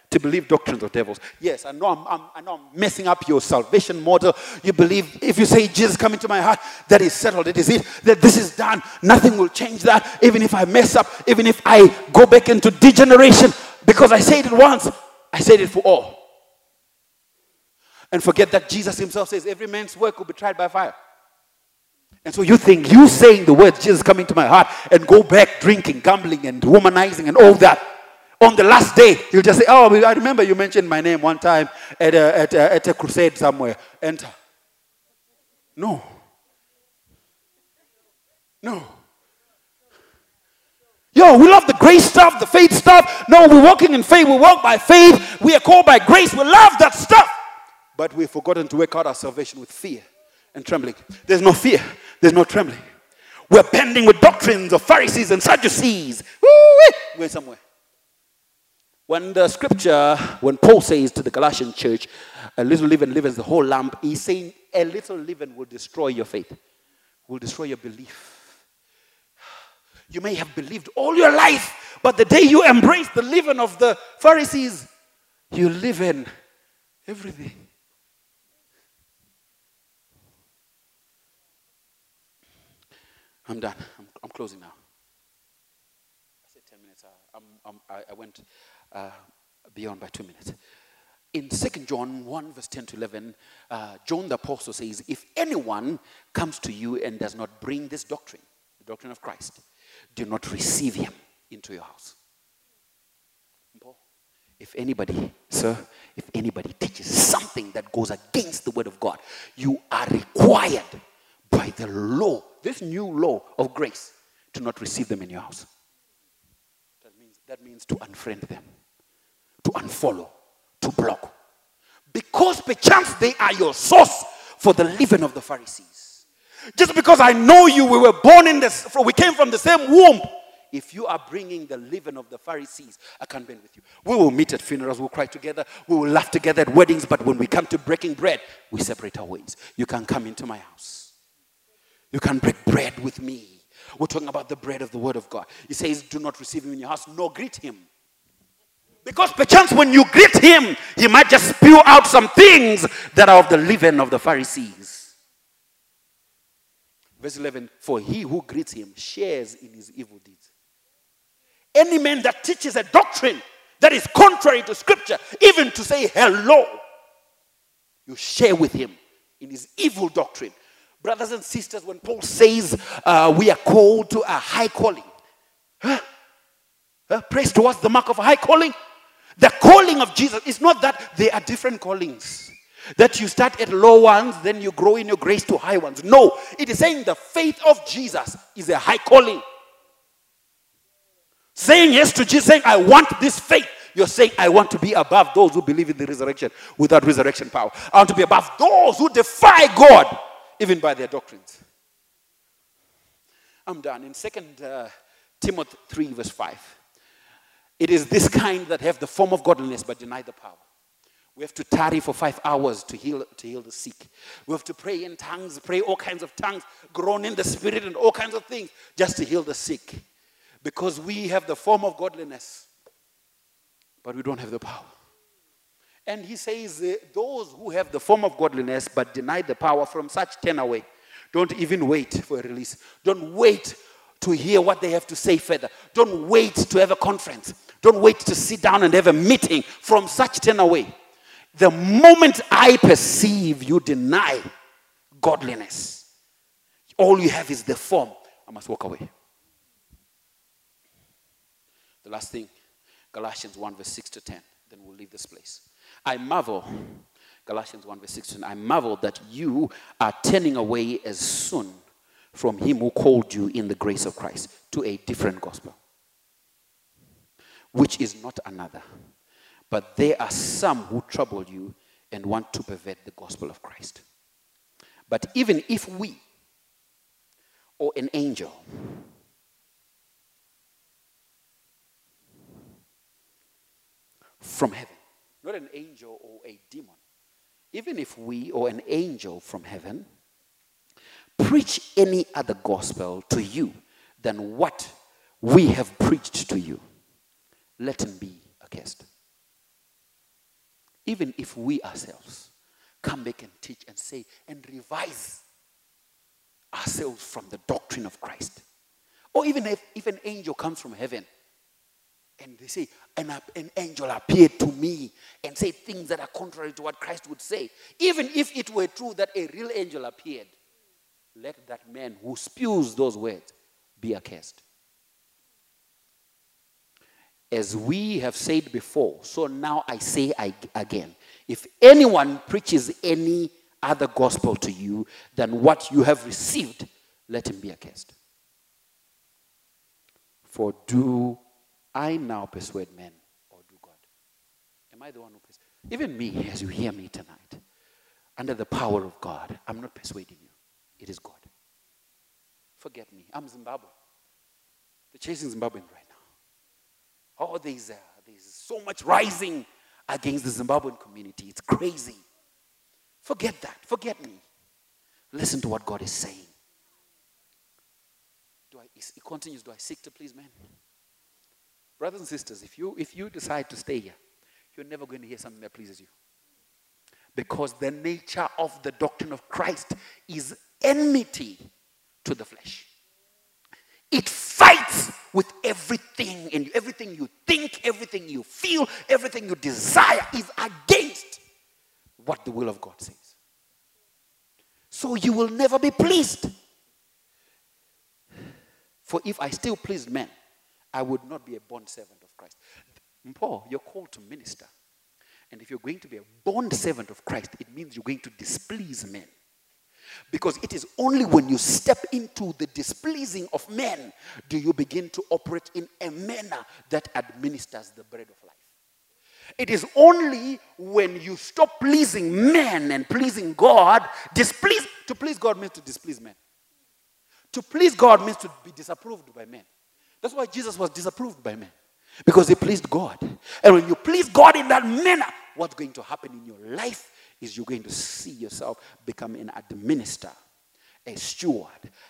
to believe doctrines of devils. Yes, I know I'm, I'm, I know I'm messing up your salvation model. You believe if you say Jesus come into my heart, that is settled. It is it. That this is done. Nothing will change that. Even if I mess up, even if I go back into degeneration, because I said it once, I said it for all. And forget that Jesus himself says every man's work will be tried by fire. And so you think you saying the words Jesus come into my heart and go back drinking, gambling, and womanizing and all that on the last day, you'll just say, Oh, I remember you mentioned my name one time at a, at a, at a crusade somewhere. Enter. No. No. Yo, we love the grace stuff, the faith stuff. No, we're walking in faith. We walk by faith. We are called by grace. We love that stuff. But we've forgotten to work out our salvation with fear and trembling. There's no fear, there's no trembling. We're bending with doctrines of Pharisees and Sadducees. We're somewhere. When the scripture, when Paul says to the Galatian church, a little leaven leavens the whole lump, he's saying a little leaven will destroy your faith, will destroy your belief. You may have believed all your life, but the day you embrace the leaven of the Pharisees, you live in everything. I'm done. I'm, I'm closing now. I said 10 minutes. I'm, I'm, i went uh, beyond by two minutes. In 2 John 1, verse 10 to 11, uh, John the Apostle says, If anyone comes to you and does not bring this doctrine, the doctrine of Christ, do not receive him into your house. If anybody, sir, if anybody teaches something that goes against the word of God, you are required by the law, this new law of grace, to not receive them in your house. That means, that means to unfriend them to unfollow, to block. Because perchance they are your source for the leaven of the Pharisees. Just because I know you, we were born in this, we came from the same womb. If you are bringing the leaven of the Pharisees, I can't be with you. We will meet at funerals, we'll cry together, we will laugh together at weddings, but when we come to breaking bread, we separate our ways. You can come into my house. You can break bread with me. We're talking about the bread of the word of God. He says, Do not receive him in your house, nor greet him. Because perchance when you greet him, he might just spew out some things that are of the leaven of the Pharisees. Verse 11 For he who greets him shares in his evil deeds. Any man that teaches a doctrine that is contrary to scripture, even to say hello, you share with him in his evil doctrine. Brothers and sisters, when Paul says uh, we are called to a high calling, huh? Praise towards the mark of a high calling, the calling of Jesus is not that there are different callings. That you start at low ones, then you grow in your grace to high ones. No, it is saying the faith of Jesus is a high calling. Saying yes to Jesus, saying, I want this faith. You're saying, I want to be above those who believe in the resurrection without resurrection power. I want to be above those who defy God, even by their doctrines. I'm done. In 2 uh, Timothy 3, verse 5. It is this kind that have the form of godliness but deny the power. We have to tarry for five hours to heal, to heal the sick. We have to pray in tongues, pray all kinds of tongues, groan in the spirit, and all kinds of things just to heal the sick. Because we have the form of godliness, but we don't have the power. And he says, uh, Those who have the form of godliness but deny the power, from such turn away. Don't even wait for a release. Don't wait to hear what they have to say further. Don't wait to have a conference. Don't wait to sit down and have a meeting. From such turn away. The moment I perceive you deny godliness, all you have is the form. I must walk away. The last thing Galatians 1, verse 6 to 10. Then we'll leave this place. I marvel, Galatians 1, verse 6 to 10. I marvel that you are turning away as soon from him who called you in the grace of Christ to a different gospel, which is not another. But there are some who trouble you and want to pervert the gospel of Christ. But even if we or an angel from heaven, not an angel or a demon, even if we or an angel from heaven preach any other gospel to you than what we have preached to you, let him be accursed. Even if we ourselves come back and teach and say and revise ourselves from the doctrine of Christ, or even if, if an angel comes from heaven and they say, an, an angel appeared to me and said things that are contrary to what Christ would say, even if it were true that a real angel appeared, let that man who spews those words be accursed. As we have said before, so now I say I, again if anyone preaches any other gospel to you than what you have received, let him be accursed. For do I now persuade men or do God? Am I the one who persuades? Even me, as you hear me tonight, under the power of God, I'm not persuading you. It is God. Forget me. I'm Zimbabwe. They're chasing Zimbabwean right now. Oh, there's, uh, there's so much rising against the Zimbabwean community. It's crazy. Forget that. Forget me. Listen to what God is saying. Do I, he continues, do I seek to please men? Brothers and sisters, if you, if you decide to stay here, you're never going to hear something that pleases you. Because the nature of the doctrine of Christ is enmity to the flesh. It fights with everything and everything you think, everything you feel, everything you desire is against what the will of God says. So you will never be pleased. For if I still pleased men, I would not be a bond servant of Christ. Paul, you're called to minister. And if you're going to be a bond servant of Christ, it means you're going to displease men. Because it is only when you step into the displeasing of men do you begin to operate in a manner that administers the bread of life. It is only when you stop pleasing men and pleasing God, displease to please God means to displease men. To please God means to be disapproved by men. That's why Jesus was disapproved by men. Because he pleased God. And when you please God in that manner, what's going to happen in your life is you're going to see yourself become an administrator, a steward,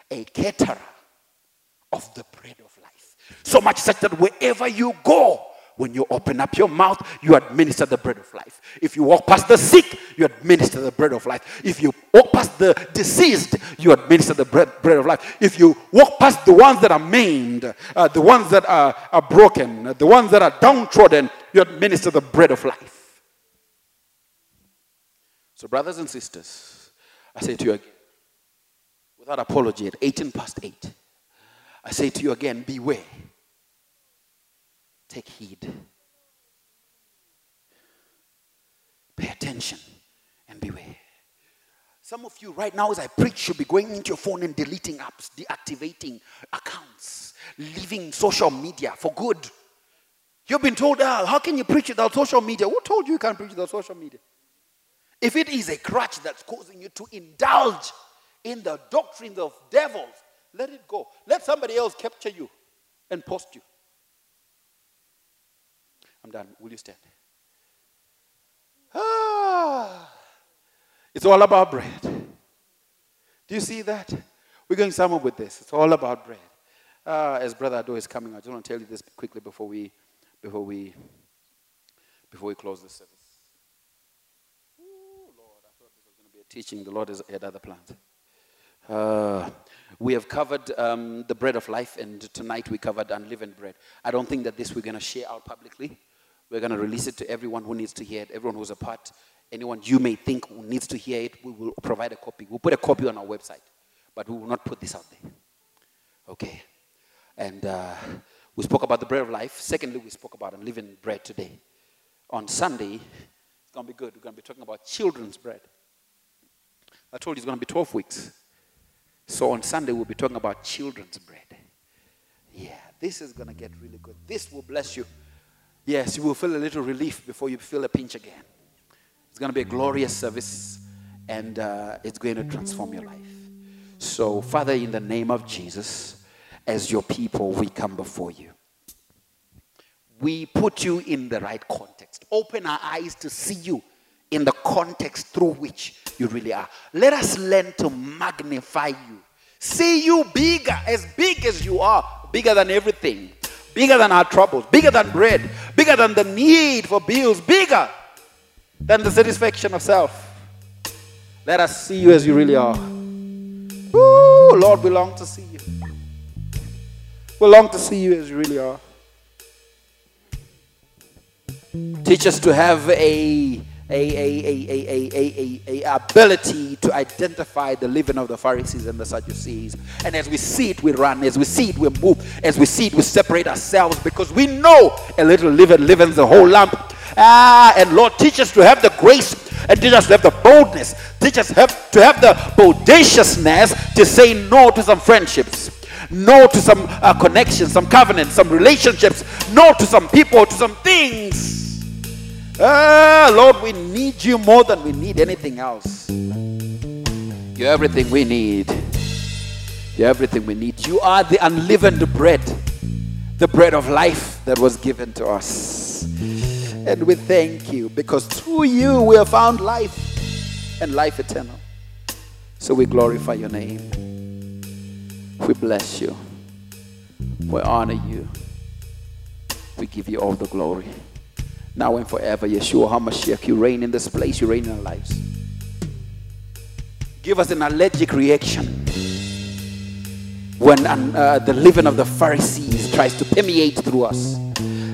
a caterer of the bread of life. So much such that wherever you go, when you open up your mouth, you administer the bread of life. If you walk past the sick, you administer the bread of life. If you walk past the deceased, you administer the bread, bread of life. If you walk past the ones that are maimed, uh, the ones that are, are broken, the ones that are downtrodden, you administer the bread of life. So, brothers and sisters, I say to you again, without apology, at 18 past 8, I say to you again, beware. Take heed. Pay attention and beware. Some of you right now, as I preach, should be going into your phone and deleting apps, deactivating accounts, leaving social media for good. You've been told, oh, how can you preach without social media? Who told you you can't preach without social media? If it is a crutch that's causing you to indulge in the doctrines of devils, let it go. Let somebody else capture you and post you. I'm done. Will you stand? Ah, it's all about bread. Do you see that? We're going somewhere with this. It's all about bread. Uh, as Brother Adore is coming, I just want to tell you this quickly before we, before we, before we close the service. Ooh, Lord, I thought this was going to be a teaching, the Lord has had other plans. Uh, we have covered um, the bread of life, and tonight we covered unleavened bread. I don't think that this we're going to share out publicly. We're going to release it to everyone who needs to hear it, everyone who's a part, anyone you may think who needs to hear it. We will provide a copy. We'll put a copy on our website, but we will not put this out there. Okay? And uh, We spoke about the bread of life. Secondly, we spoke about unleavened bread today. On Sunday, it's going to be good. We're going to be talking about children's bread. I told you it's going to be 12 weeks. So on Sunday, we'll be talking about children's bread. Yeah, this is going to get really good. This will bless you. Yes, you will feel a little relief before you feel a pinch again. It's going to be a glorious service and uh, it's going to transform your life. So, Father, in the name of Jesus, as your people, we come before you. We put you in the right context. Open our eyes to see you in the context through which you really are. Let us learn to magnify you. See you bigger, as big as you are, bigger than everything, bigger than our troubles, bigger than bread, bigger than the need for bills, bigger than the satisfaction of self. Let us see you as you really are. Ooh, Lord, we long to see you. We long to see you as you really are. Teach us to have a a, a, a, a, a, a, a, ability to identify the leaven of the Pharisees and the Sadducees. And as we see it, we run. As we see it, we move. As we see it, we separate ourselves because we know a little leaven leavens the whole lump. Ah, and Lord, teach us to have the grace and teach us to have the boldness. Teach us have, to have the bodaciousness to say no to some friendships. No to some uh, connections, some covenants, some relationships. No to some people, to some things Ah, Lord, we need you more than we need anything else. You're everything we need. You're everything we need. You are the unleavened bread, the bread of life that was given to us. And we thank you because through you we have found life and life eternal. So we glorify your name. We bless you. We honor you. We give you all the glory now and forever. Yeshua HaMashiach, you reign in this place, you reign in our lives. Give us an allergic reaction when uh, the leaven of the Pharisees tries to permeate through us.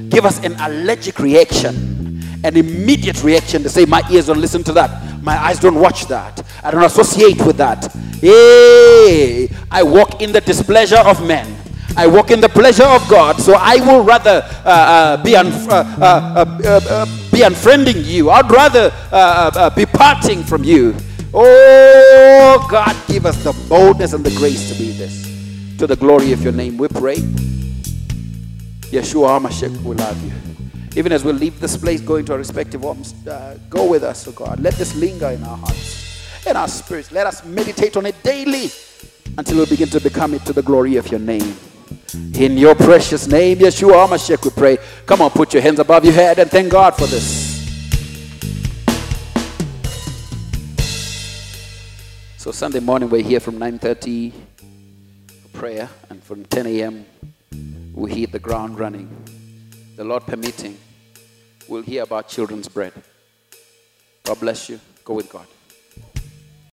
Give us an allergic reaction, an immediate reaction to say, My ears don't listen to that, my eyes don't watch that, I don't associate with that. Hey, I walk in the displeasure of men. I walk in the pleasure of God, so I will rather uh, uh, be, un- uh, uh, uh, be unfriending you. I'd rather be parting from you. Oh, God, give us the boldness and the grace to be this. To the glory of your name, we pray. Yeshua HaMashiach, we love you. Even as we leave this place, going to our respective homes, go with us, oh God. Let this linger in our hearts, in our spirits. Let us meditate on it daily until we begin to become it to the glory of your name. In your precious name, Yeshua HaMashiach, we pray. Come on, put your hands above your head and thank God for this. So Sunday morning we're here from 9.30 for prayer and from 10 a.m. we hit the ground running. The Lord permitting, we'll hear about children's bread. God bless you. Go with God.